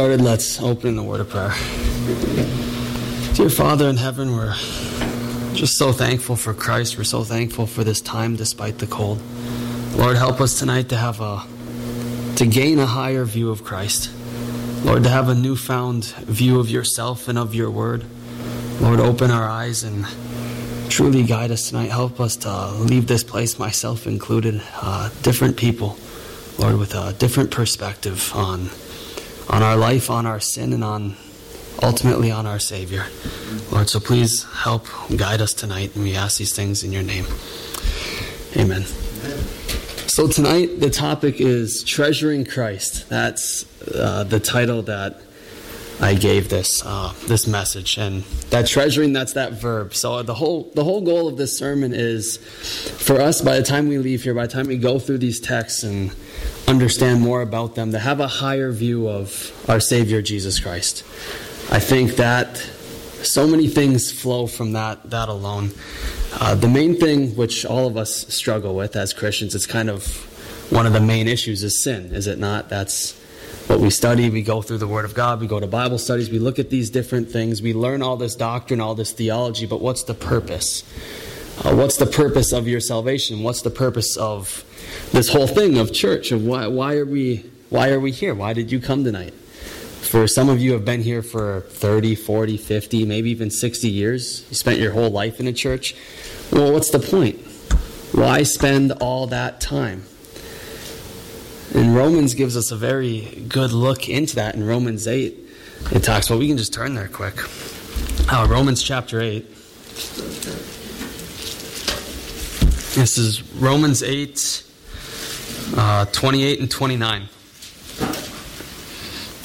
started, let's open the word of prayer. Dear Father in heaven, we're just so thankful for Christ. We're so thankful for this time despite the cold. Lord, help us tonight to have a to gain a higher view of Christ. Lord, to have a newfound view of yourself and of your word. Lord, open our eyes and truly guide us tonight. Help us to leave this place, myself included, uh, different people, Lord, with a different perspective on on our life, on our sin, and on ultimately on our Savior. Lord, so please help guide us tonight, and we ask these things in your name. Amen. So tonight the topic is treasuring Christ. That's uh, the title that I gave this uh, this message, and that treasuring that's that verb. So the whole the whole goal of this sermon is for us by the time we leave here, by the time we go through these texts and understand more about them, to have a higher view of our Savior Jesus Christ. I think that so many things flow from that that alone. Uh, the main thing which all of us struggle with as Christians, it's kind of one of the main issues is sin, is it not? That's what we study. We go through the Word of God, we go to Bible studies, we look at these different things, we learn all this doctrine, all this theology, but what's the purpose? Uh, what's the purpose of your salvation? What's the purpose of this whole thing of church? Of why, why are we why are we here? Why did you come tonight? For some of you have been here for 30, 40, 50, maybe even 60 years. You spent your whole life in a church. Well, what's the point? Why spend all that time? And Romans gives us a very good look into that in Romans 8. It talks about, we can just turn there quick. Uh, Romans chapter 8. This is Romans 8, uh, 28 and 29.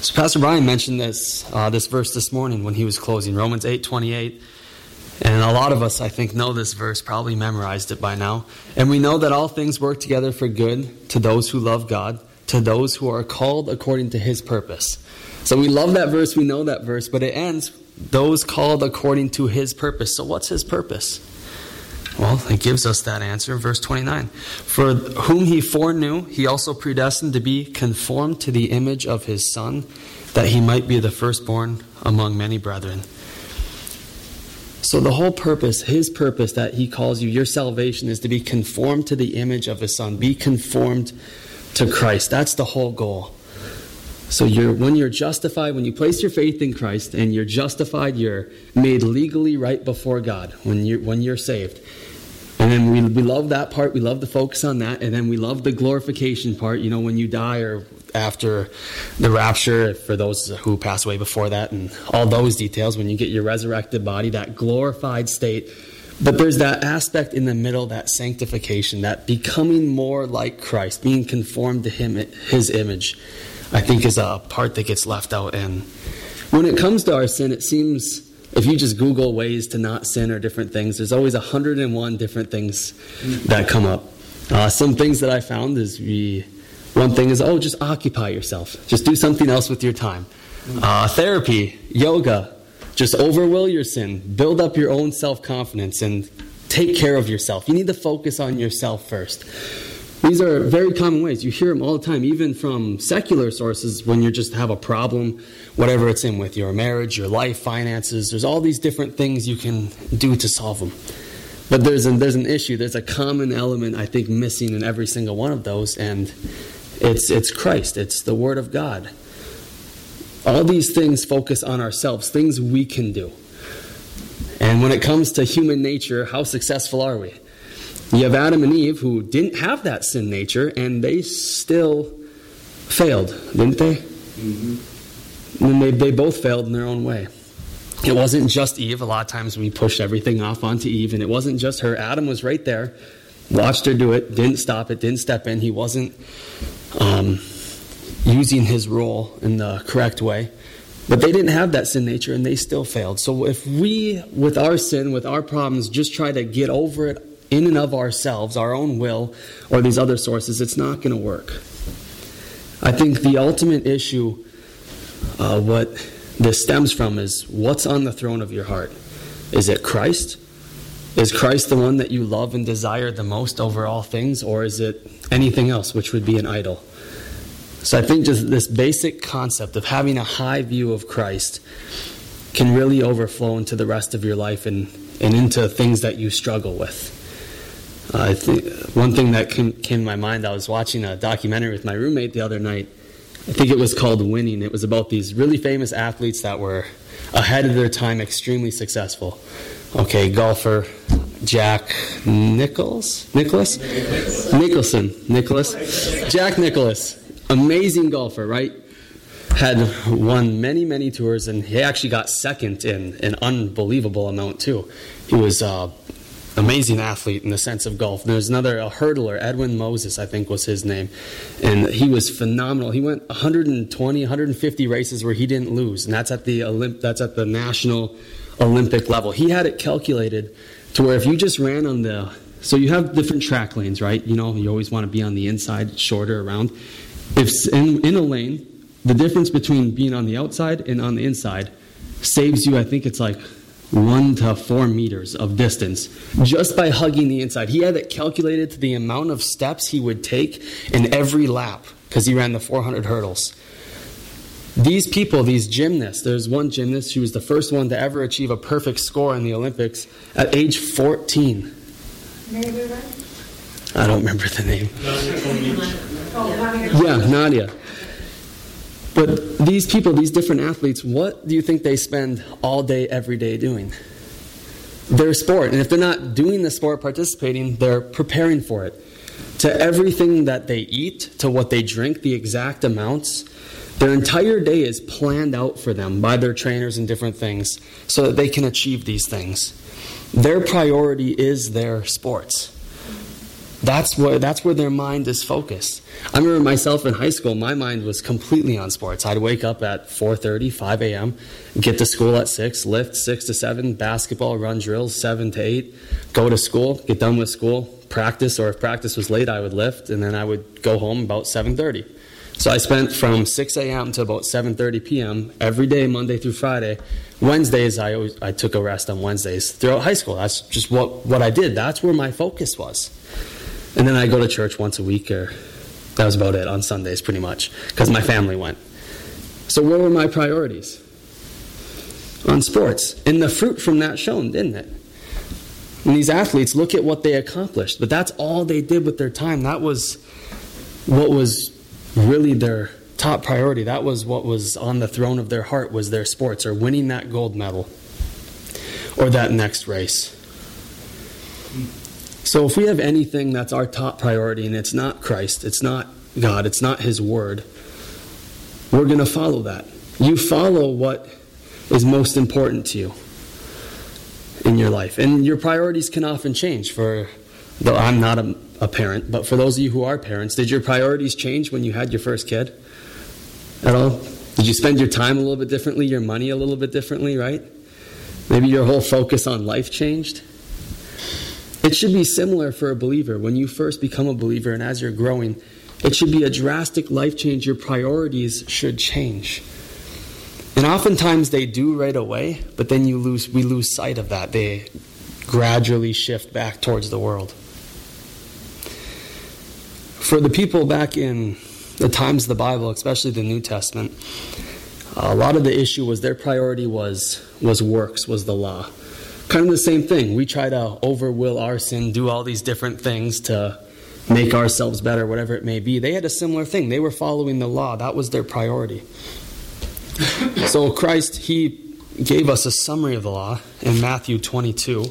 So Pastor Brian mentioned this uh, this verse this morning when he was closing Romans 8 28. And a lot of us, I think, know this verse, probably memorized it by now. And we know that all things work together for good to those who love God, to those who are called according to his purpose. So we love that verse, we know that verse, but it ends, those called according to his purpose. So what's his purpose? Well, it gives us that answer, verse 29. For whom he foreknew, he also predestined to be conformed to the image of his Son, that he might be the firstborn among many brethren. So, the whole purpose, his purpose that he calls you, your salvation, is to be conformed to the image of his Son. Be conformed to Christ. That's the whole goal. So you're, when you're justified, when you place your faith in Christ and you're justified, you're made legally right before God when you're, when you're saved. And then we, we love that part. We love to focus on that. And then we love the glorification part, you know, when you die or after the rapture, for those who pass away before that, and all those details, when you get your resurrected body, that glorified state. But there's that aspect in the middle, that sanctification, that becoming more like Christ, being conformed to Him, His image. I think is a part that gets left out. And when it comes to our sin, it seems if you just Google ways to not sin or different things, there's always 101 different things that come up. Uh, some things that I found is we, one thing is, oh, just occupy yourself. Just do something else with your time. Uh, therapy, yoga, just overwill your sin. Build up your own self confidence and take care of yourself. You need to focus on yourself first. These are very common ways. You hear them all the time, even from secular sources when you just have a problem, whatever it's in with your marriage, your life, finances. There's all these different things you can do to solve them. But there's an, there's an issue. There's a common element, I think, missing in every single one of those, and it's, it's Christ, it's the Word of God. All these things focus on ourselves, things we can do. And when it comes to human nature, how successful are we? You have Adam and Eve who didn't have that sin nature, and they still failed, didn't they? Mm-hmm. And they, they both failed in their own way. It wasn't just Eve. A lot of times we push everything off onto Eve, and it wasn't just her. Adam was right there, watched her do it, didn't stop it, didn't step in. He wasn't um, using his role in the correct way. But they didn't have that sin nature, and they still failed. So if we, with our sin, with our problems, just try to get over it in and of ourselves, our own will, or these other sources, it's not going to work. I think the ultimate issue, uh, what this stems from, is what's on the throne of your heart? Is it Christ? Is Christ the one that you love and desire the most over all things, or is it anything else, which would be an idol? So I think just this basic concept of having a high view of Christ can really overflow into the rest of your life and, and into things that you struggle with. I think one thing that came, came to my mind, I was watching a documentary with my roommate the other night. I think it was called Winning. It was about these really famous athletes that were ahead of their time, extremely successful. Okay, golfer Jack Nichols, Nicholas, Nicholson, Nicholas, Jack Nicklaus amazing golfer, right? Had won many, many tours, and he actually got second in an unbelievable amount too. He was uh, amazing athlete in the sense of golf. There's another a hurdler, Edwin Moses, I think was his name, and he was phenomenal. He went 120, 150 races where he didn't lose, and that's at the Olymp- that's at the national Olympic level. He had it calculated to where if you just ran on the so you have different track lanes, right? You know, you always want to be on the inside, shorter around. If in, in a lane, the difference between being on the outside and on the inside saves you, I think it's like one to four meters of distance just by hugging the inside. He had it calculated to the amount of steps he would take in every lap because he ran the 400 hurdles. These people, these gymnasts, there's one gymnast who was the first one to ever achieve a perfect score in the Olympics at age 14. I don't remember the name. Yeah, Nadia. But these people, these different athletes, what do you think they spend all day, every day doing? Their sport. And if they're not doing the sport, participating, they're preparing for it. To everything that they eat, to what they drink, the exact amounts. Their entire day is planned out for them by their trainers and different things so that they can achieve these things. Their priority is their sports. That's where, that's where their mind is focused. I remember myself in high school, my mind was completely on sports. I'd wake up at 4.30, 5 a.m., get to school at 6, lift 6 to 7, basketball, run drills 7 to 8, go to school, get done with school, practice, or if practice was late, I would lift, and then I would go home about 7.30. So I spent from 6 a.m. to about 7:30 p.m. every day, Monday through Friday. Wednesdays, I always I took a rest on Wednesdays throughout high school. That's just what what I did. That's where my focus was. And then I go to church once a week, or that was about it on Sundays, pretty much, because my family went. So, where were my priorities? On sports. And the fruit from that shown, didn't it? And these athletes, look at what they accomplished. But that's all they did with their time. That was what was really their top priority. That was what was on the throne of their heart was their sports or winning that gold medal or that next race. So if we have anything that's our top priority and it's not Christ, it's not God, it's not His Word, we're going to follow that. You follow what is most important to you in your life. And your priorities can often change. For though I'm not a, a parent, but for those of you who are parents, did your priorities change when you had your first kid at all? Did you spend your time a little bit differently, your money a little bit differently, right? Maybe your whole focus on life changed? It should be similar for a believer. When you first become a believer and as you're growing, it should be a drastic life change. Your priorities should change. And oftentimes they do right away, but then you lose we lose sight of that. They gradually shift back towards the world. For the people back in the times of the Bible, especially the New Testament, a lot of the issue was their priority was was works, was the law kind of the same thing. We try to overwill our sin, do all these different things to make ourselves better, whatever it may be. They had a similar thing. They were following the law, that was their priority. so Christ, He gave us a summary of the law in Matthew 22.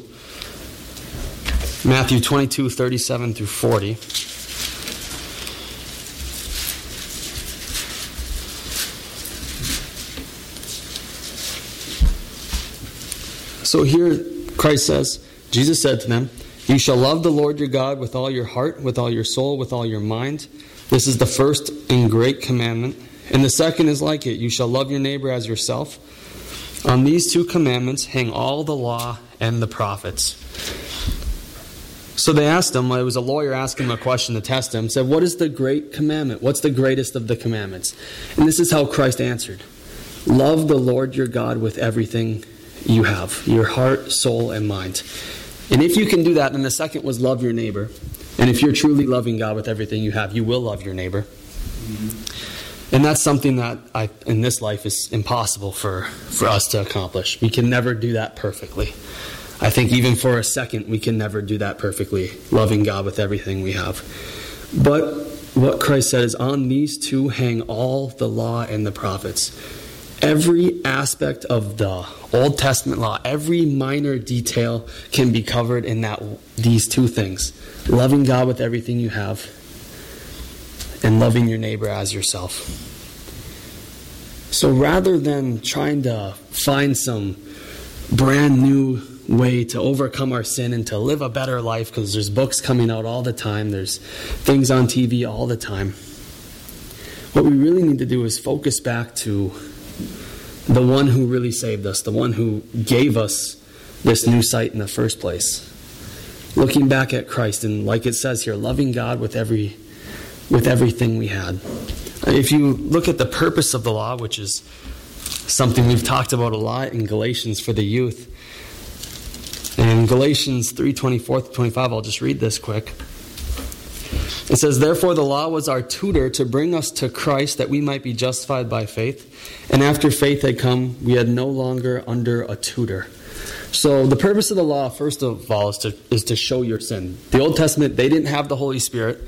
Matthew 22, 37 through 40. So here Christ says, Jesus said to them, You shall love the Lord your God with all your heart, with all your soul, with all your mind. This is the first and great commandment. And the second is like it you shall love your neighbor as yourself. On these two commandments hang all the law and the prophets. So they asked him, it was a lawyer asking him a question to test him, said, What is the great commandment? What's the greatest of the commandments? And this is how Christ answered Love the Lord your God with everything you have your heart, soul, and mind. And if you can do that, then the second was love your neighbor. And if you're truly loving God with everything you have, you will love your neighbor. Mm-hmm. And that's something that I, in this life is impossible for, for us to accomplish. We can never do that perfectly. I think even for a second, we can never do that perfectly, loving God with everything we have. But what Christ said is, on these two hang all the law and the prophets. Every aspect of the Old Testament law, every minor detail can be covered in that these two things: loving God with everything you have and loving your neighbor as yourself. So rather than trying to find some brand new way to overcome our sin and to live a better life because there's books coming out all the time, there's things on TV all the time. What we really need to do is focus back to the one who really saved us, the one who gave us this new sight in the first place. Looking back at Christ and like it says here, loving God with every with everything we had. If you look at the purpose of the law, which is something we've talked about a lot in Galatians for the youth, in Galatians 3 24 25, I'll just read this quick. It says, Therefore, the law was our tutor to bring us to Christ that we might be justified by faith. And after faith had come, we had no longer under a tutor. So, the purpose of the law, first of all, is to, is to show your sin. The Old Testament, they didn't have the Holy Spirit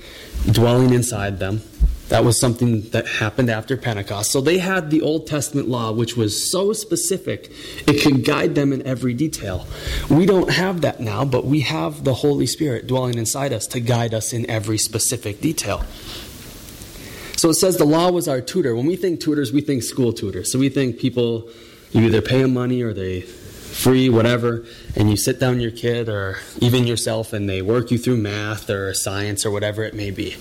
dwelling inside them. That was something that happened after Pentecost. So they had the Old Testament law, which was so specific, it could guide them in every detail. We don't have that now, but we have the Holy Spirit dwelling inside us to guide us in every specific detail. So it says the law was our tutor. When we think tutors, we think school tutors. So we think people, you either pay them money or they free, whatever, and you sit down your kid or even yourself and they work you through math or science or whatever it may be.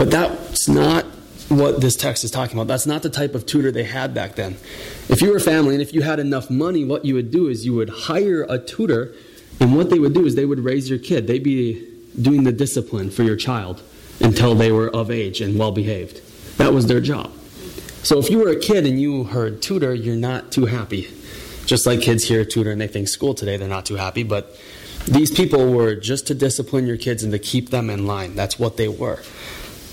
But that's not what this text is talking about. That's not the type of tutor they had back then. If you were a family and if you had enough money, what you would do is you would hire a tutor, and what they would do is they would raise your kid. They'd be doing the discipline for your child until they were of age and well behaved. That was their job. So if you were a kid and you heard tutor, you're not too happy. Just like kids hear tutor and they think school today, they're not too happy. But these people were just to discipline your kids and to keep them in line. That's what they were.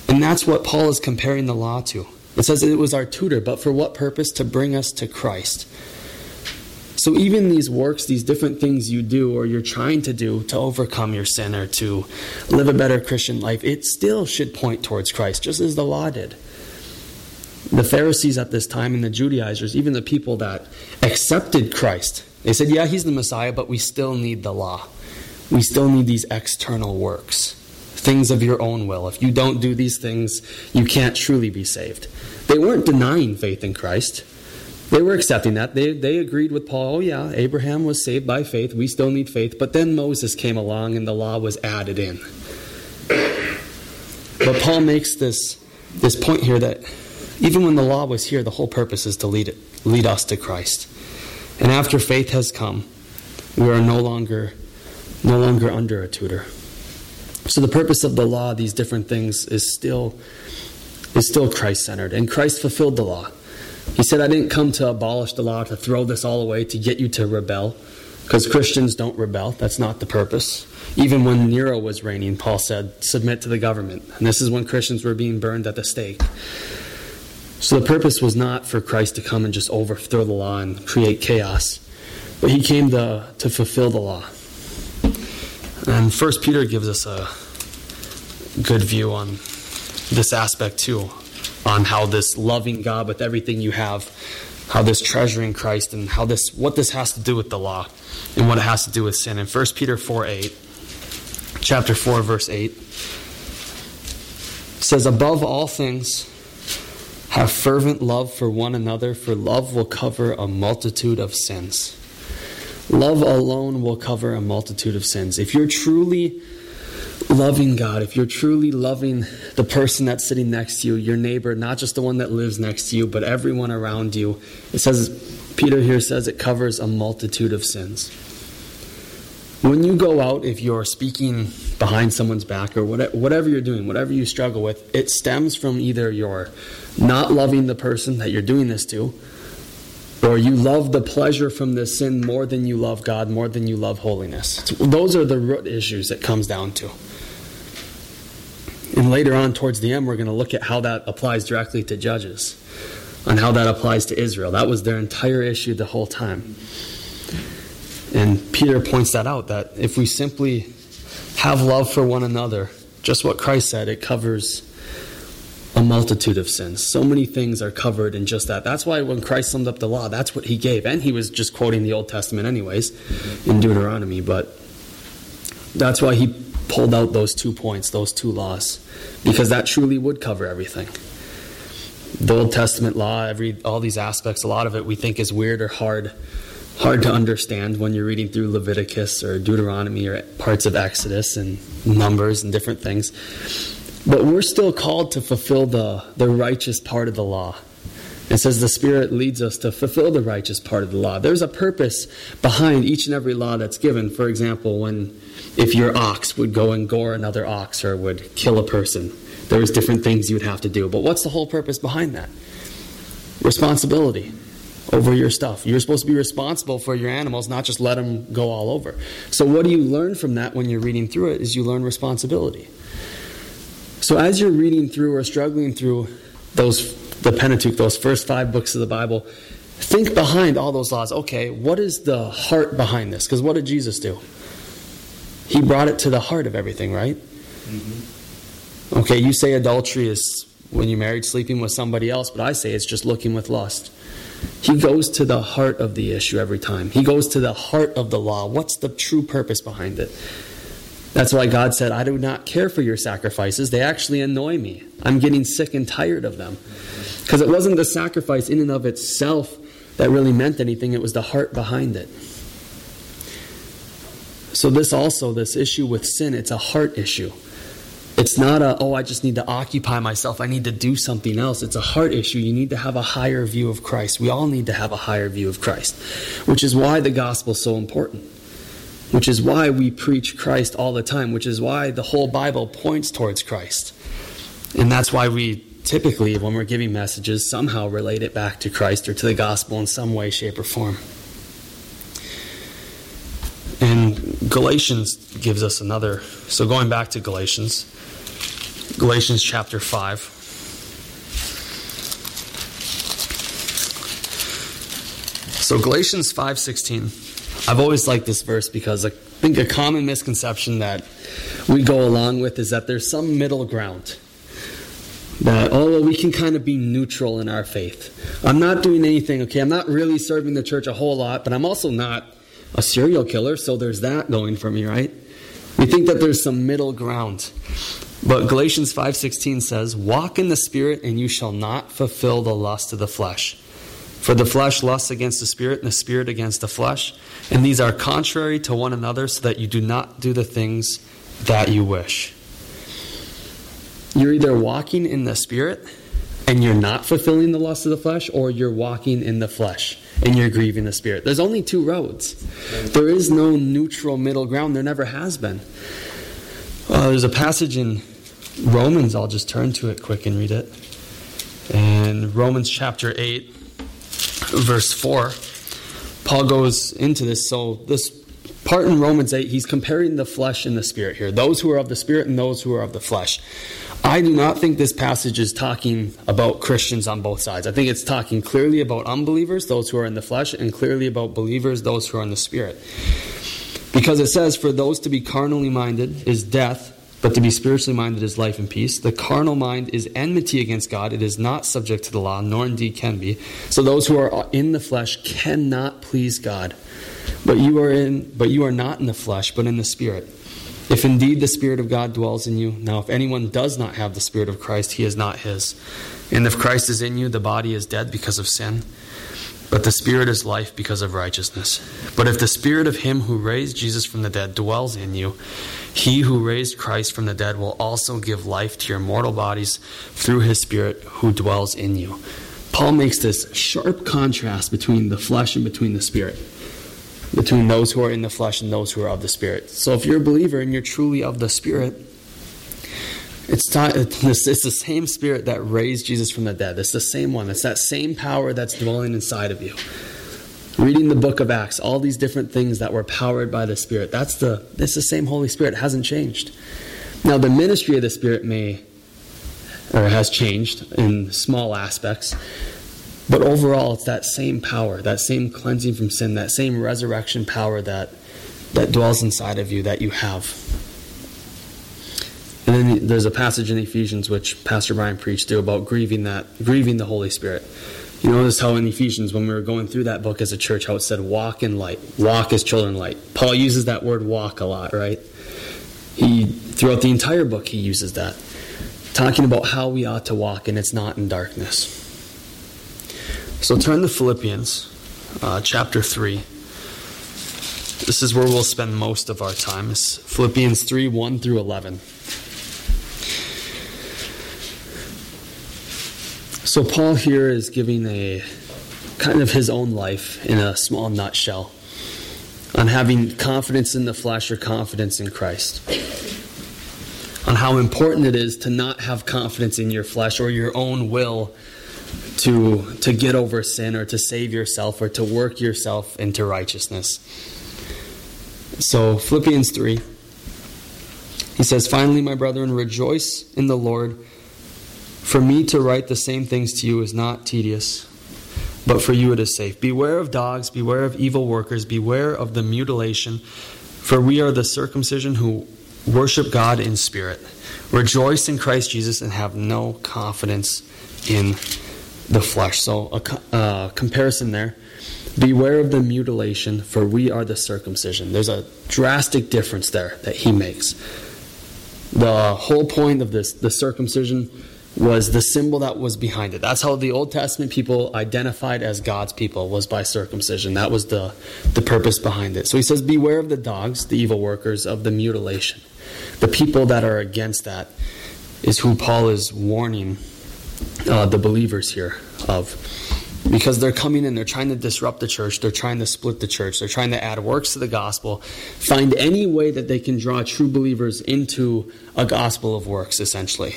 And that's what Paul is comparing the law to. It says it was our tutor, but for what purpose? To bring us to Christ. So even these works, these different things you do or you're trying to do to overcome your sin or to live a better Christian life, it still should point towards Christ, just as the law did. The Pharisees at this time and the Judaizers, even the people that accepted Christ, they said, Yeah, he's the Messiah, but we still need the law. We still need these external works things of your own will. If you don't do these things, you can't truly be saved. They weren't denying faith in Christ. They were accepting that. They, they agreed with Paul, oh, yeah, Abraham was saved by faith. We still need faith. But then Moses came along and the law was added in. But Paul makes this, this point here that even when the law was here, the whole purpose is to lead, it, lead us to Christ. And after faith has come, we are no longer, no longer under a tutor. So the purpose of the law, these different things, is still is still Christ centered, and Christ fulfilled the law. He said, "I didn't come to abolish the law, to throw this all away, to get you to rebel." Because Christians don't rebel. That's not the purpose. Even when Nero was reigning, Paul said, submit to the government. And this is when Christians were being burned at the stake. So the purpose was not for Christ to come and just overthrow the law and create chaos, but he came to, to fulfill the law. And First Peter gives us a good view on this aspect too, on how this loving God with everything you have, how this treasuring Christ, and how this what this has to do with the law, and what it has to do with sin. In First Peter four eight, chapter four verse eight, says, "Above all things." Have fervent love for one another, for love will cover a multitude of sins. Love alone will cover a multitude of sins. If you're truly loving God, if you're truly loving the person that's sitting next to you, your neighbor, not just the one that lives next to you, but everyone around you, it says, Peter here says it covers a multitude of sins. When you go out, if you're speaking behind someone's back or whatever you're doing, whatever you struggle with, it stems from either your not loving the person that you're doing this to, or you love the pleasure from the sin more than you love God, more than you love holiness. Those are the root issues it comes down to. And later on, towards the end, we're going to look at how that applies directly to judges and how that applies to Israel. That was their entire issue the whole time. And Peter points that out that if we simply have love for one another, just what Christ said, it covers a multitude of sins. So many things are covered in just that. That's why when Christ summed up the law, that's what he gave. And he was just quoting the Old Testament, anyways, in Deuteronomy. But that's why he pulled out those two points, those two laws, because that truly would cover everything. The Old Testament law, every all these aspects, a lot of it we think is weird or hard hard to understand when you're reading through Leviticus or Deuteronomy or parts of Exodus and Numbers and different things. But we're still called to fulfill the, the righteous part of the law. It says the Spirit leads us to fulfill the righteous part of the law. There's a purpose behind each and every law that's given. For example, when if your ox would go and gore another ox or would kill a person, there's different things you would have to do. But what's the whole purpose behind that? Responsibility over your stuff. You're supposed to be responsible for your animals, not just let them go all over. So, what do you learn from that when you're reading through it? Is you learn responsibility. So, as you're reading through or struggling through those the Pentateuch, those first five books of the Bible, think behind all those laws. Okay, what is the heart behind this? Because what did Jesus do? He brought it to the heart of everything, right? Mm-hmm. Okay, you say adultery is when you're married sleeping with somebody else, but I say it's just looking with lust. He goes to the heart of the issue every time. He goes to the heart of the law. What's the true purpose behind it? That's why God said, I do not care for your sacrifices. They actually annoy me. I'm getting sick and tired of them. Because it wasn't the sacrifice in and of itself that really meant anything, it was the heart behind it. So, this also, this issue with sin, it's a heart issue. It's not a, oh, I just need to occupy myself. I need to do something else. It's a heart issue. You need to have a higher view of Christ. We all need to have a higher view of Christ, which is why the gospel is so important, which is why we preach Christ all the time, which is why the whole Bible points towards Christ. And that's why we typically, when we're giving messages, somehow relate it back to Christ or to the gospel in some way, shape, or form. And Galatians gives us another. So going back to Galatians, Galatians chapter 5. So Galatians 5:16. I've always liked this verse because I think a common misconception that we go along with is that there's some middle ground. That oh well, we can kind of be neutral in our faith. I'm not doing anything, okay? I'm not really serving the church a whole lot, but I'm also not a serial killer, so there's that going for me, right? We think that there's some middle ground. But Galatians 5:16 says, "Walk in the spirit and you shall not fulfill the lust of the flesh. For the flesh lusts against the spirit and the spirit against the flesh, and these are contrary to one another so that you do not do the things that you wish." You're either walking in the spirit and you're not fulfilling the lust of the flesh or you're walking in the flesh and you're grieving the spirit. There's only two roads. There is no neutral middle ground. There never has been. Uh, there's a passage in Romans, I'll just turn to it quick and read it. In Romans chapter 8, verse 4, Paul goes into this. So, this part in Romans 8, he's comparing the flesh and the spirit here those who are of the spirit and those who are of the flesh. I do not think this passage is talking about Christians on both sides. I think it's talking clearly about unbelievers, those who are in the flesh, and clearly about believers, those who are in the spirit. Because it says, For those to be carnally minded is death, but to be spiritually minded is life and peace. The carnal mind is enmity against God. It is not subject to the law, nor indeed can be. So those who are in the flesh cannot please God. But you are in but you are not in the flesh, but in the spirit. If indeed the Spirit of God dwells in you, now if anyone does not have the Spirit of Christ, he is not his. And if Christ is in you, the body is dead because of sin but the Spirit is life because of righteousness. But if the Spirit of Him who raised Jesus from the dead dwells in you, He who raised Christ from the dead will also give life to your mortal bodies through His Spirit who dwells in you. Paul makes this sharp contrast between the flesh and between the Spirit, between those who are in the flesh and those who are of the Spirit. So if you're a believer and you're truly of the Spirit, it's, it's the same spirit that raised Jesus from the dead. It's the same one. It's that same power that's dwelling inside of you. Reading the book of Acts, all these different things that were powered by the Spirit. That's the it's the same Holy Spirit. It hasn't changed. Now the ministry of the Spirit may or has changed in small aspects. But overall, it's that same power, that same cleansing from sin, that same resurrection power that, that dwells inside of you that you have. And then there's a passage in Ephesians which Pastor Brian preached to about grieving that grieving the Holy Spirit. You notice how in Ephesians, when we were going through that book as a church, how it said walk in light, walk as children light. Paul uses that word walk a lot, right? He throughout the entire book he uses that. Talking about how we ought to walk, and it's not in darkness. So turn to Philippians uh, chapter 3. This is where we'll spend most of our time. Philippians 3 1 through 11. So, Paul here is giving a kind of his own life in a small nutshell on having confidence in the flesh or confidence in Christ. On how important it is to not have confidence in your flesh or your own will to, to get over sin or to save yourself or to work yourself into righteousness. So, Philippians 3, he says, Finally, my brethren, rejoice in the Lord. For me to write the same things to you is not tedious, but for you it is safe. Beware of dogs, beware of evil workers, beware of the mutilation, for we are the circumcision who worship God in spirit. Rejoice in Christ Jesus and have no confidence in the flesh. So, a uh, comparison there. Beware of the mutilation, for we are the circumcision. There's a drastic difference there that he makes. The whole point of this, the circumcision, was the symbol that was behind it. That's how the Old Testament people identified as God's people was by circumcision. That was the, the purpose behind it. So he says, Beware of the dogs, the evil workers, of the mutilation. The people that are against that is who Paul is warning uh, the believers here of. Because they're coming in, they're trying to disrupt the church, they're trying to split the church, they're trying to add works to the gospel, find any way that they can draw true believers into a gospel of works, essentially.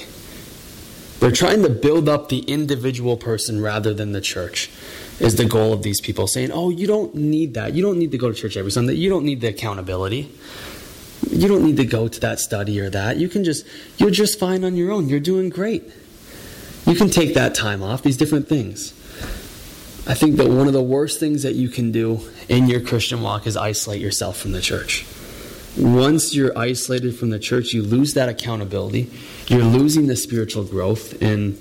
They're trying to build up the individual person rather than the church, is the goal of these people. Saying, oh, you don't need that. You don't need to go to church every Sunday. You don't need the accountability. You don't need to go to that study or that. You can just, you're just fine on your own. You're doing great. You can take that time off, these different things. I think that one of the worst things that you can do in your Christian walk is isolate yourself from the church. Once you're isolated from the church, you lose that accountability. You're losing the spiritual growth, and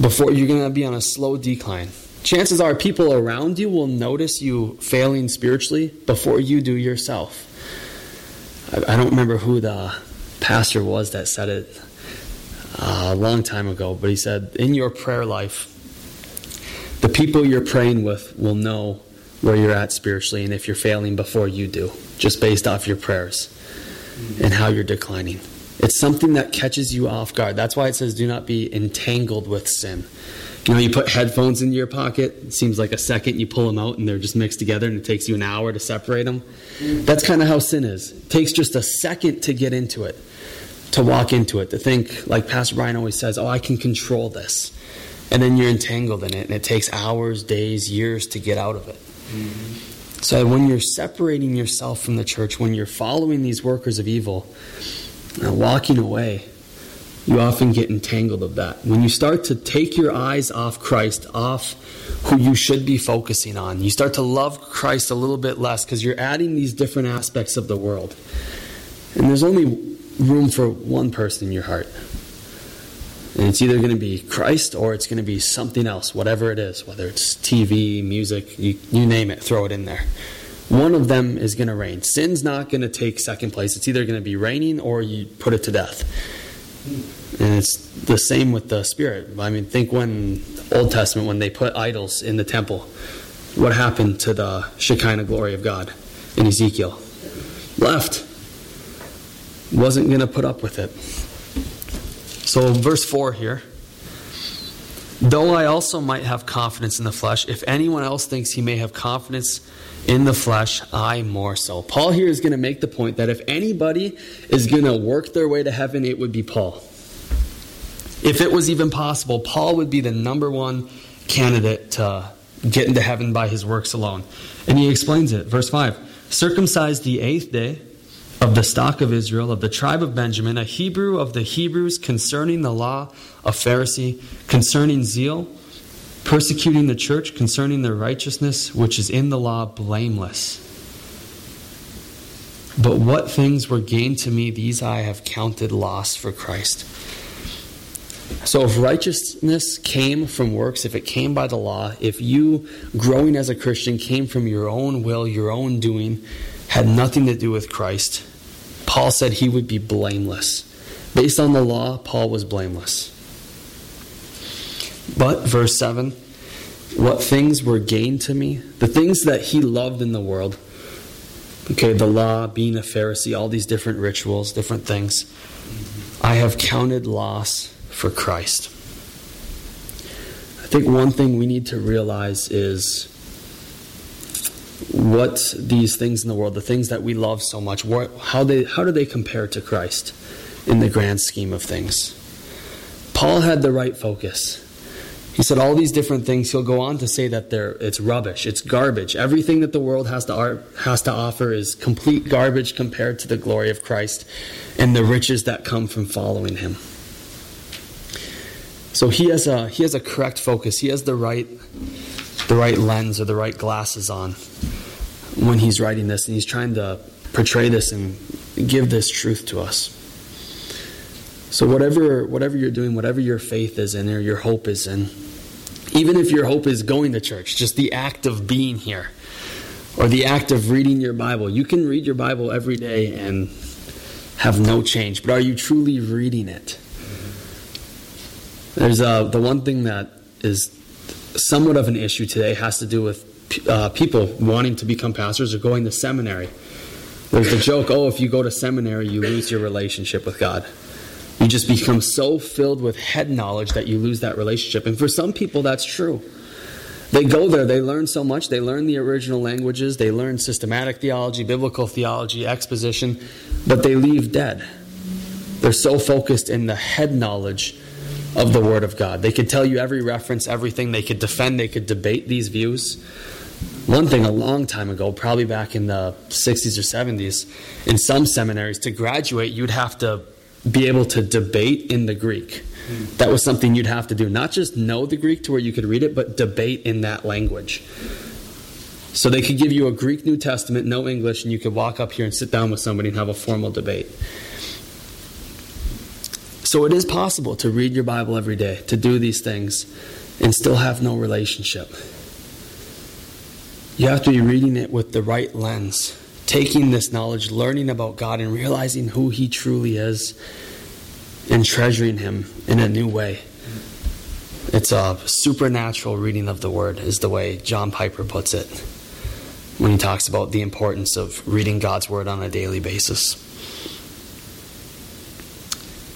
before you're going to be on a slow decline. Chances are people around you will notice you failing spiritually before you do yourself. I, I don't remember who the pastor was that said it uh, a long time ago, but he said, In your prayer life, the people you're praying with will know where you're at spiritually and if you're failing before you do, just based off your prayers and how you're declining. It's something that catches you off guard. That's why it says, do not be entangled with sin. You know, you put headphones in your pocket, it seems like a second, you pull them out and they're just mixed together and it takes you an hour to separate them. That's kind of how sin is. It takes just a second to get into it, to walk into it, to think, like Pastor Brian always says, oh, I can control this. And then you're entangled in it and it takes hours, days, years to get out of it. Mm-hmm. So when you're separating yourself from the church, when you're following these workers of evil, uh, walking away, you often get entangled of that. When you start to take your eyes off Christ, off who you should be focusing on, you start to love Christ a little bit less because you're adding these different aspects of the world. And there's only room for one person in your heart. And it's either going to be Christ or it's going to be something else, whatever it is, whether it's TV, music, you, you name it, throw it in there. One of them is going to reign. Sin's not going to take second place. It's either going to be reigning or you put it to death. And it's the same with the Spirit. I mean, think when Old Testament, when they put idols in the temple, what happened to the Shekinah glory of God in Ezekiel? Left. Wasn't going to put up with it. So, verse 4 here. Though I also might have confidence in the flesh, if anyone else thinks he may have confidence in the flesh, I more so. Paul here is going to make the point that if anybody is going to work their way to heaven, it would be Paul. If it was even possible, Paul would be the number one candidate to get into heaven by his works alone. And he explains it. Verse 5 Circumcised the eighth day of the stock of Israel, of the tribe of Benjamin, a Hebrew of the Hebrews, concerning the law, a Pharisee, concerning zeal, persecuting the church, concerning the righteousness which is in the law, blameless. But what things were gained to me, these I have counted loss for Christ. So, if righteousness came from works, if it came by the law, if you growing as a Christian came from your own will, your own doing, had nothing to do with Christ, Paul said he would be blameless. Based on the law, Paul was blameless. But, verse 7 what things were gained to me, the things that he loved in the world, okay, the law, being a Pharisee, all these different rituals, different things, I have counted loss for Christ. I think one thing we need to realize is what these things in the world, the things that we love so much, what, how, they, how do they compare to Christ in the grand scheme of things? Paul had the right focus. He said all these different things. He'll go on to say that they're, it's rubbish, it's garbage. Everything that the world has to, has to offer is complete garbage compared to the glory of Christ and the riches that come from following him. So he has a, he has a correct focus. He has the right, the right lens or the right glasses on when he's writing this, and he's trying to portray this and give this truth to us. So whatever whatever you're doing, whatever your faith is in or your hope is in, even if your hope is going to church, just the act of being here or the act of reading your Bible. You can read your Bible every day and have no change, but are you truly reading it? There's uh, the one thing that is somewhat of an issue today has to do with uh, people wanting to become pastors or going to seminary. There's the joke, oh, if you go to seminary, you lose your relationship with God. You just become so filled with head knowledge that you lose that relationship. And for some people, that's true. They go there, they learn so much, they learn the original languages, they learn systematic theology, biblical theology, exposition, but they leave dead. They're so focused in the head knowledge of the Word of God. They could tell you every reference, everything. They could defend, they could debate these views. One thing a long time ago, probably back in the 60s or 70s, in some seminaries, to graduate, you'd have to be able to debate in the Greek. That was something you'd have to do. Not just know the Greek to where you could read it, but debate in that language. So they could give you a Greek New Testament, no English, and you could walk up here and sit down with somebody and have a formal debate. So it is possible to read your Bible every day, to do these things, and still have no relationship. You have to be reading it with the right lens taking this knowledge, learning about God, and realizing who He truly is, and treasuring Him in a new way. It's a supernatural reading of the Word, is the way John Piper puts it when he talks about the importance of reading God's Word on a daily basis.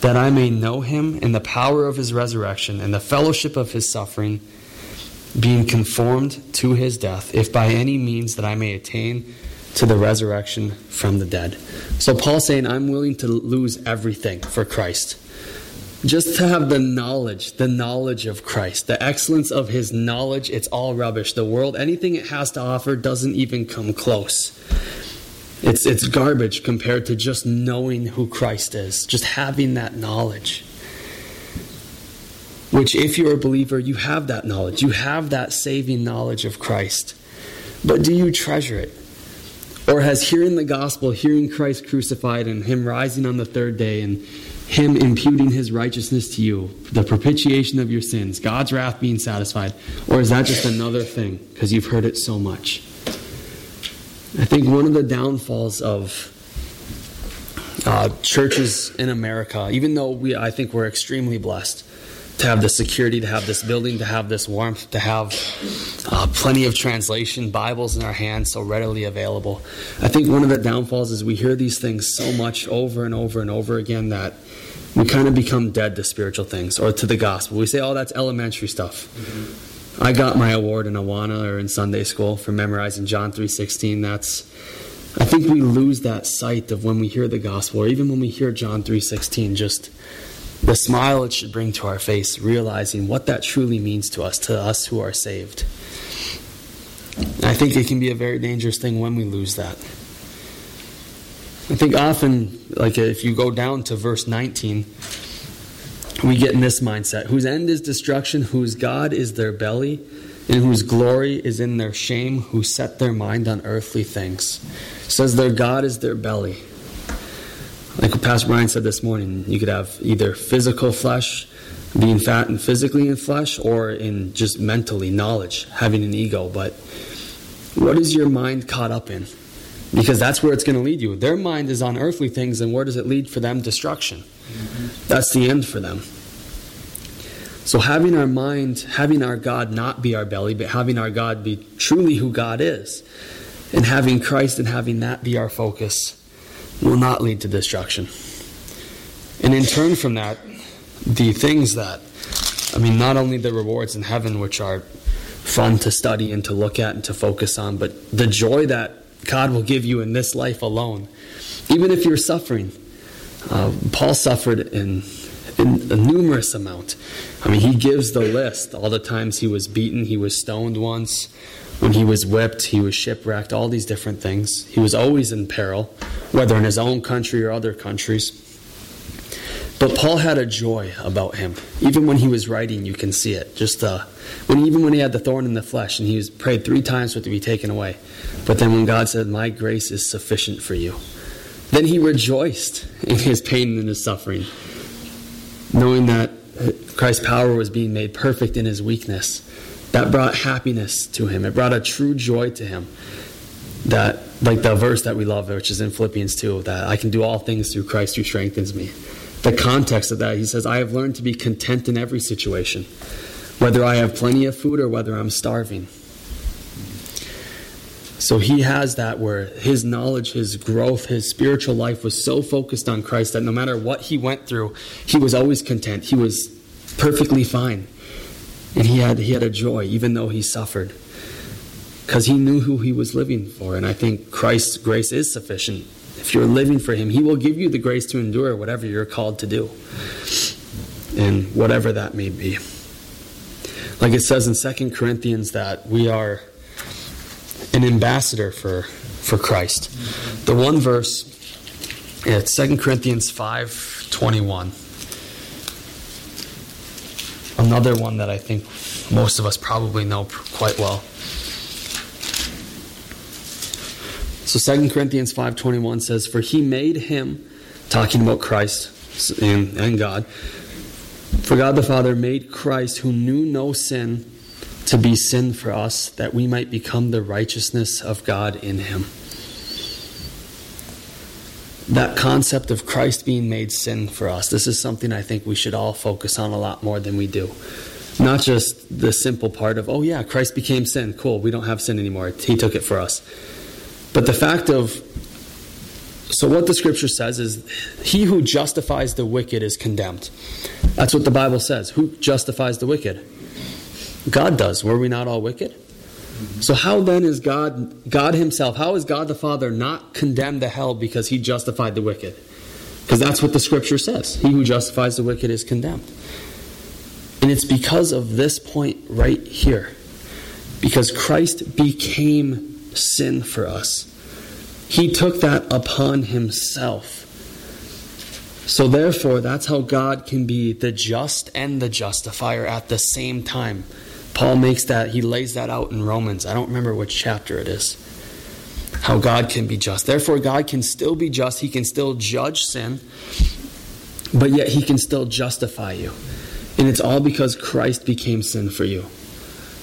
that I may know him in the power of his resurrection and the fellowship of his suffering, being conformed to his death, if by any means that I may attain to the resurrection from the dead. So Paul's saying, I'm willing to lose everything for Christ. Just to have the knowledge, the knowledge of Christ, the excellence of his knowledge, it's all rubbish. The world, anything it has to offer doesn't even come close. It's, it's garbage compared to just knowing who Christ is, just having that knowledge. Which, if you're a believer, you have that knowledge. You have that saving knowledge of Christ. But do you treasure it? Or has hearing the gospel, hearing Christ crucified and Him rising on the third day and Him imputing His righteousness to you, the propitiation of your sins, God's wrath being satisfied? Or is that just another thing because you've heard it so much? I think one of the downfalls of uh, churches in America, even though we, I think we're extremely blessed, to have the security, to have this building, to have this warmth, to have uh, plenty of translation, Bibles in our hands so readily available. I think one of the downfalls is we hear these things so much over and over and over again that we kind of become dead to spiritual things or to the gospel. We say, oh, that's elementary stuff. Mm-hmm. I got my award in Awana or in Sunday school for memorizing John 3.16. That's, I think we lose that sight of when we hear the gospel or even when we hear John 3.16, just the smile it should bring to our face, realizing what that truly means to us, to us who are saved. I think it can be a very dangerous thing when we lose that. I think often, like if you go down to verse 19, we get in this mindset whose end is destruction, whose God is their belly, and whose glory is in their shame, who set their mind on earthly things. Says their God is their belly. Like Pastor Brian said this morning, you could have either physical flesh, being fat and physically in flesh, or in just mentally, knowledge, having an ego. But what is your mind caught up in? Because that's where it's going to lead you. Their mind is on earthly things, and where does it lead for them? Destruction. That's the end for them. So, having our mind, having our God not be our belly, but having our God be truly who God is, and having Christ and having that be our focus, will not lead to destruction. And in turn from that, the things that, I mean, not only the rewards in heaven, which are fun to study and to look at and to focus on, but the joy that God will give you in this life alone, even if you're suffering. Uh, Paul suffered in, in a numerous amount. I mean, he gives the list all the times he was beaten, he was stoned once, when he was whipped, he was shipwrecked, all these different things. He was always in peril, whether in his own country or other countries. But Paul had a joy about him. Even when he was writing, you can see it. Just uh, when even when he had the thorn in the flesh, and he was prayed three times for it to be taken away. But then when God said, "My grace is sufficient for you," then he rejoiced in his pain and his suffering, knowing that Christ's power was being made perfect in his weakness. That brought happiness to him. It brought a true joy to him. That, like the verse that we love, which is in Philippians 2, that I can do all things through Christ who strengthens me the context of that. He says, I have learned to be content in every situation, whether I have plenty of food or whether I'm starving. So he has that where his knowledge, his growth, his spiritual life was so focused on Christ that no matter what he went through, he was always content. He was perfectly fine. And he had, he had a joy, even though he suffered. Because he knew who he was living for. And I think Christ's grace is sufficient if you're living for Him, He will give you the grace to endure whatever you're called to do, and whatever that may be. Like it says in Second Corinthians that we are an ambassador for, for Christ. The one verse, it's 2 Corinthians 5 21. Another one that I think most of us probably know quite well. So 2 Corinthians 5.21 says, For he made him, talking about Christ and, and God, for God the Father made Christ, who knew no sin, to be sin for us, that we might become the righteousness of God in him. That concept of Christ being made sin for us, this is something I think we should all focus on a lot more than we do. Not just the simple part of, oh yeah, Christ became sin. Cool, we don't have sin anymore. He took it for us. But the fact of, so what the scripture says is, he who justifies the wicked is condemned. That's what the Bible says. Who justifies the wicked? God does. Were we not all wicked? So how then is God, God Himself, how is God the Father not condemned to hell because He justified the wicked? Because that's what the Scripture says. He who justifies the wicked is condemned. And it's because of this point right here. Because Christ became sin for us. He took that upon himself. So, therefore, that's how God can be the just and the justifier at the same time. Paul makes that, he lays that out in Romans. I don't remember which chapter it is. How God can be just. Therefore, God can still be just. He can still judge sin, but yet He can still justify you. And it's all because Christ became sin for you.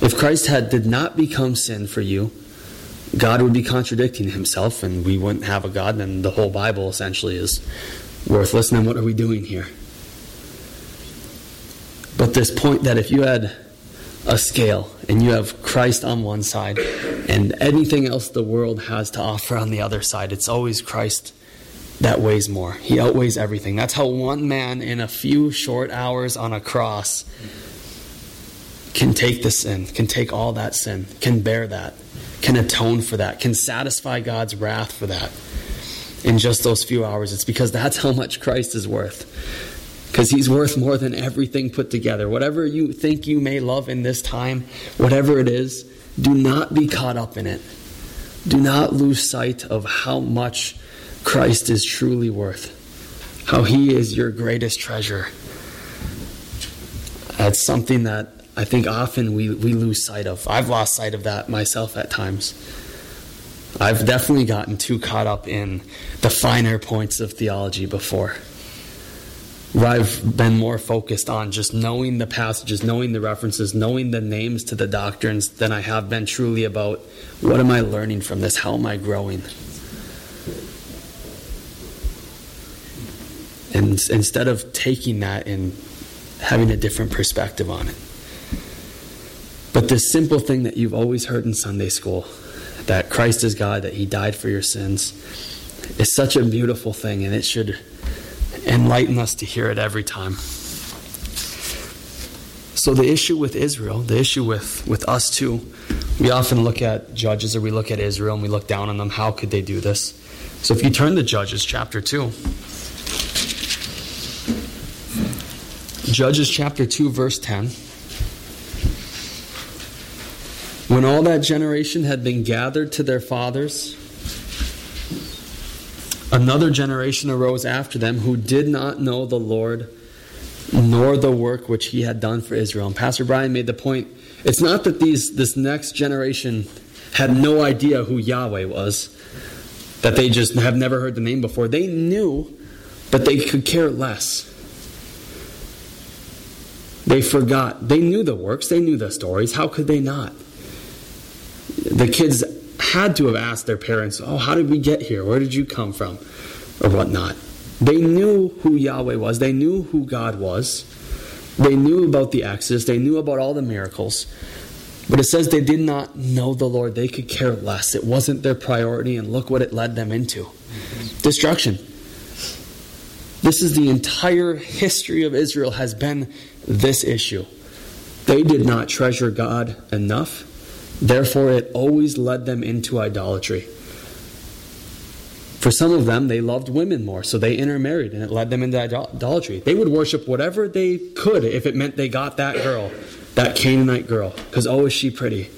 If Christ had did not become sin for you, God would be contradicting himself and we wouldn't have a God, then the whole Bible essentially is worthless. And then what are we doing here? But this point that if you had a scale and you have Christ on one side and anything else the world has to offer on the other side, it's always Christ that weighs more. He outweighs everything. That's how one man in a few short hours on a cross can take the sin, can take all that sin, can bear that, can atone for that, can satisfy God's wrath for that in just those few hours. It's because that's how much Christ is worth. Because he's worth more than everything put together. Whatever you think you may love in this time, whatever it is, do not be caught up in it. Do not lose sight of how much Christ is truly worth, how he is your greatest treasure. That's something that I think often we, we lose sight of. I've lost sight of that myself at times. I've definitely gotten too caught up in the finer points of theology before. Where I've been more focused on just knowing the passages, knowing the references, knowing the names to the doctrines than I have been truly about what am I learning from this? How am I growing? And instead of taking that and having a different perspective on it. But this simple thing that you've always heard in Sunday school that Christ is God, that He died for your sins, is such a beautiful thing, and it should enlighten us to hear it every time. So, the issue with Israel, the issue with, with us too, we often look at Judges or we look at Israel and we look down on them. How could they do this? So, if you turn to Judges chapter 2, Judges chapter 2, verse 10. When all that generation had been gathered to their fathers, another generation arose after them who did not know the Lord nor the work which he had done for Israel. And Pastor Brian made the point it's not that these this next generation had no idea who Yahweh was, that they just have never heard the name before. They knew, but they could care less. They forgot. They knew the works, they knew the stories. How could they not? The kids had to have asked their parents, Oh, how did we get here? Where did you come from? Or whatnot. They knew who Yahweh was, they knew who God was, they knew about the Exodus, they knew about all the miracles. But it says they did not know the Lord. They could care less. It wasn't their priority, and look what it led them into destruction. This is the entire history of Israel has been this issue. They did not treasure God enough. Therefore, it always led them into idolatry. For some of them, they loved women more, so they intermarried, and it led them into idolatry. They would worship whatever they could if it meant they got that girl, that Canaanite girl, because oh, is she pretty.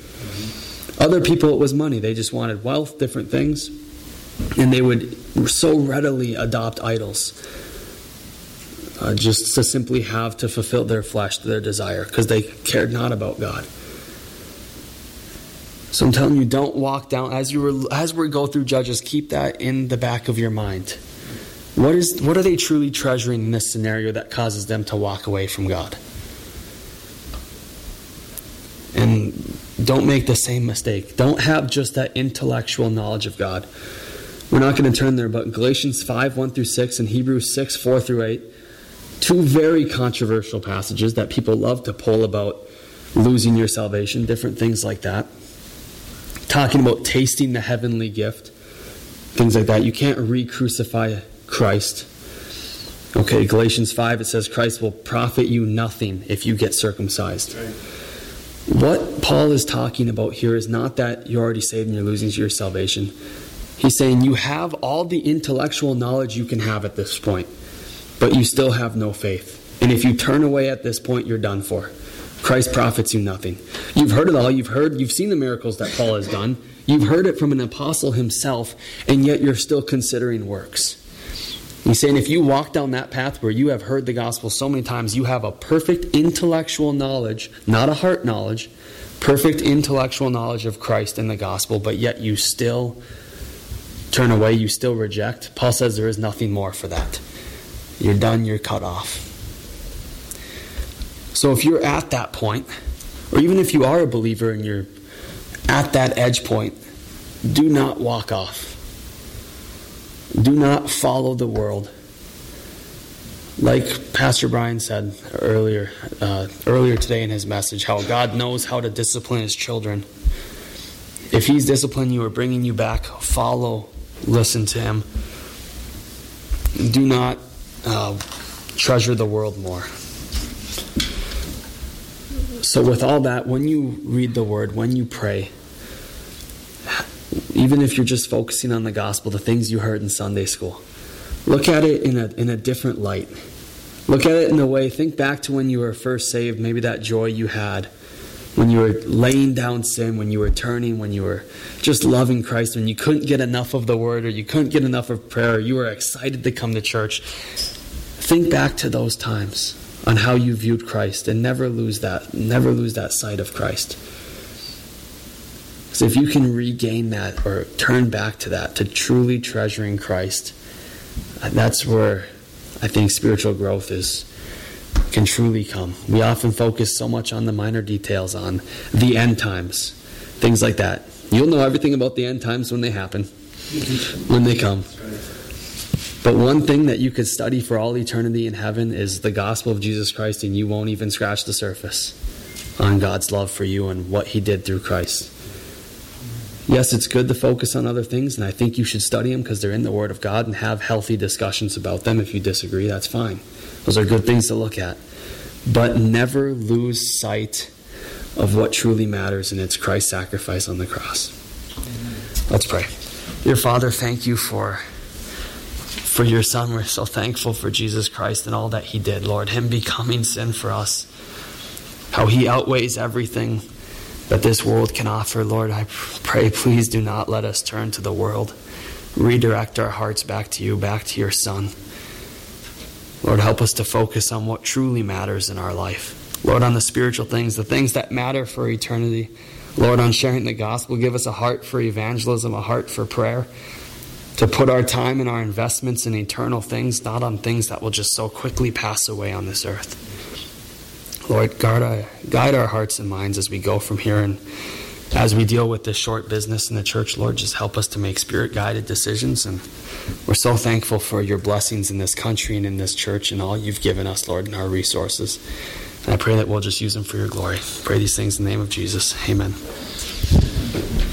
Other people, it was money. They just wanted wealth, different things, and they would so readily adopt idols. Uh, just to simply have to fulfill their flesh, their desire, because they cared not about God. So I'm telling you, don't walk down as you were, as we go through Judges. Keep that in the back of your mind. What is what are they truly treasuring in this scenario that causes them to walk away from God? And don't make the same mistake. Don't have just that intellectual knowledge of God. We're not going to turn there, but Galatians 5 1 through 6 and Hebrews 6 4 through 8, two very controversial passages that people love to pull about losing your salvation, different things like that talking about tasting the heavenly gift, things like that. You can't re crucify Christ. Okay, Galatians 5, it says Christ will profit you nothing if you get circumcised. Right. What Paul is talking about here is not that you're already saved and you're losing your salvation. He's saying you have all the intellectual knowledge you can have at this point, but you still have no faith. And if you turn away at this point, you're done for. Christ profits you nothing. You've heard it all. You've heard, you've seen the miracles that Paul has done. You've heard it from an apostle himself, and yet you're still considering works. He's saying if you walk down that path where you have heard the gospel so many times, you have a perfect intellectual knowledge, not a heart knowledge, perfect intellectual knowledge of Christ and the gospel, but yet you still turn away, you still reject. Paul says there is nothing more for that. You're done, you're cut off. So if you're at that point, or even if you are a believer and you're at that edge point, do not walk off. Do not follow the world. Like Pastor Brian said earlier, uh, earlier today in his message, how God knows how to discipline His children. If He's disciplining you or bringing you back, follow, listen to Him. do not uh, treasure the world more. So, with all that, when you read the word, when you pray, even if you're just focusing on the gospel, the things you heard in Sunday school, look at it in a, in a different light. Look at it in a way, think back to when you were first saved, maybe that joy you had when you were laying down sin, when you were turning, when you were just loving Christ, when you couldn't get enough of the word or you couldn't get enough of prayer, you were excited to come to church. Think back to those times on how you viewed Christ and never lose that, never lose that sight of Christ. So if you can regain that or turn back to that, to truly treasuring Christ, uh, that's where I think spiritual growth is can truly come. We often focus so much on the minor details, on the end times, things like that. You'll know everything about the end times when they happen, when they come. But one thing that you could study for all eternity in heaven is the gospel of Jesus Christ, and you won't even scratch the surface on God's love for you and what He did through Christ. Yes, it's good to focus on other things, and I think you should study them because they're in the Word of God and have healthy discussions about them. If you disagree, that's fine. Those are good things to look at. But never lose sight of what truly matters, and it's Christ's sacrifice on the cross. Let's pray. Dear Father, thank you for for your Son. We're so thankful for Jesus Christ and all that He did, Lord. Him becoming sin for us. How He outweighs everything that this world can offer, Lord. I pray, please do not let us turn to the world. Redirect our hearts back to you, back to your Son. Lord, help us to focus on what truly matters in our life. Lord, on the spiritual things, the things that matter for eternity. Lord, on sharing the gospel, give us a heart for evangelism, a heart for prayer, to put our time and our investments in eternal things, not on things that will just so quickly pass away on this earth. Lord, guard our, guide our hearts and minds as we go from here and as we deal with this short business in the church, Lord, just help us to make spirit guided decisions. And we're so thankful for your blessings in this country and in this church and all you've given us, Lord, and our resources. And I pray that we'll just use them for your glory. Pray these things in the name of Jesus. Amen.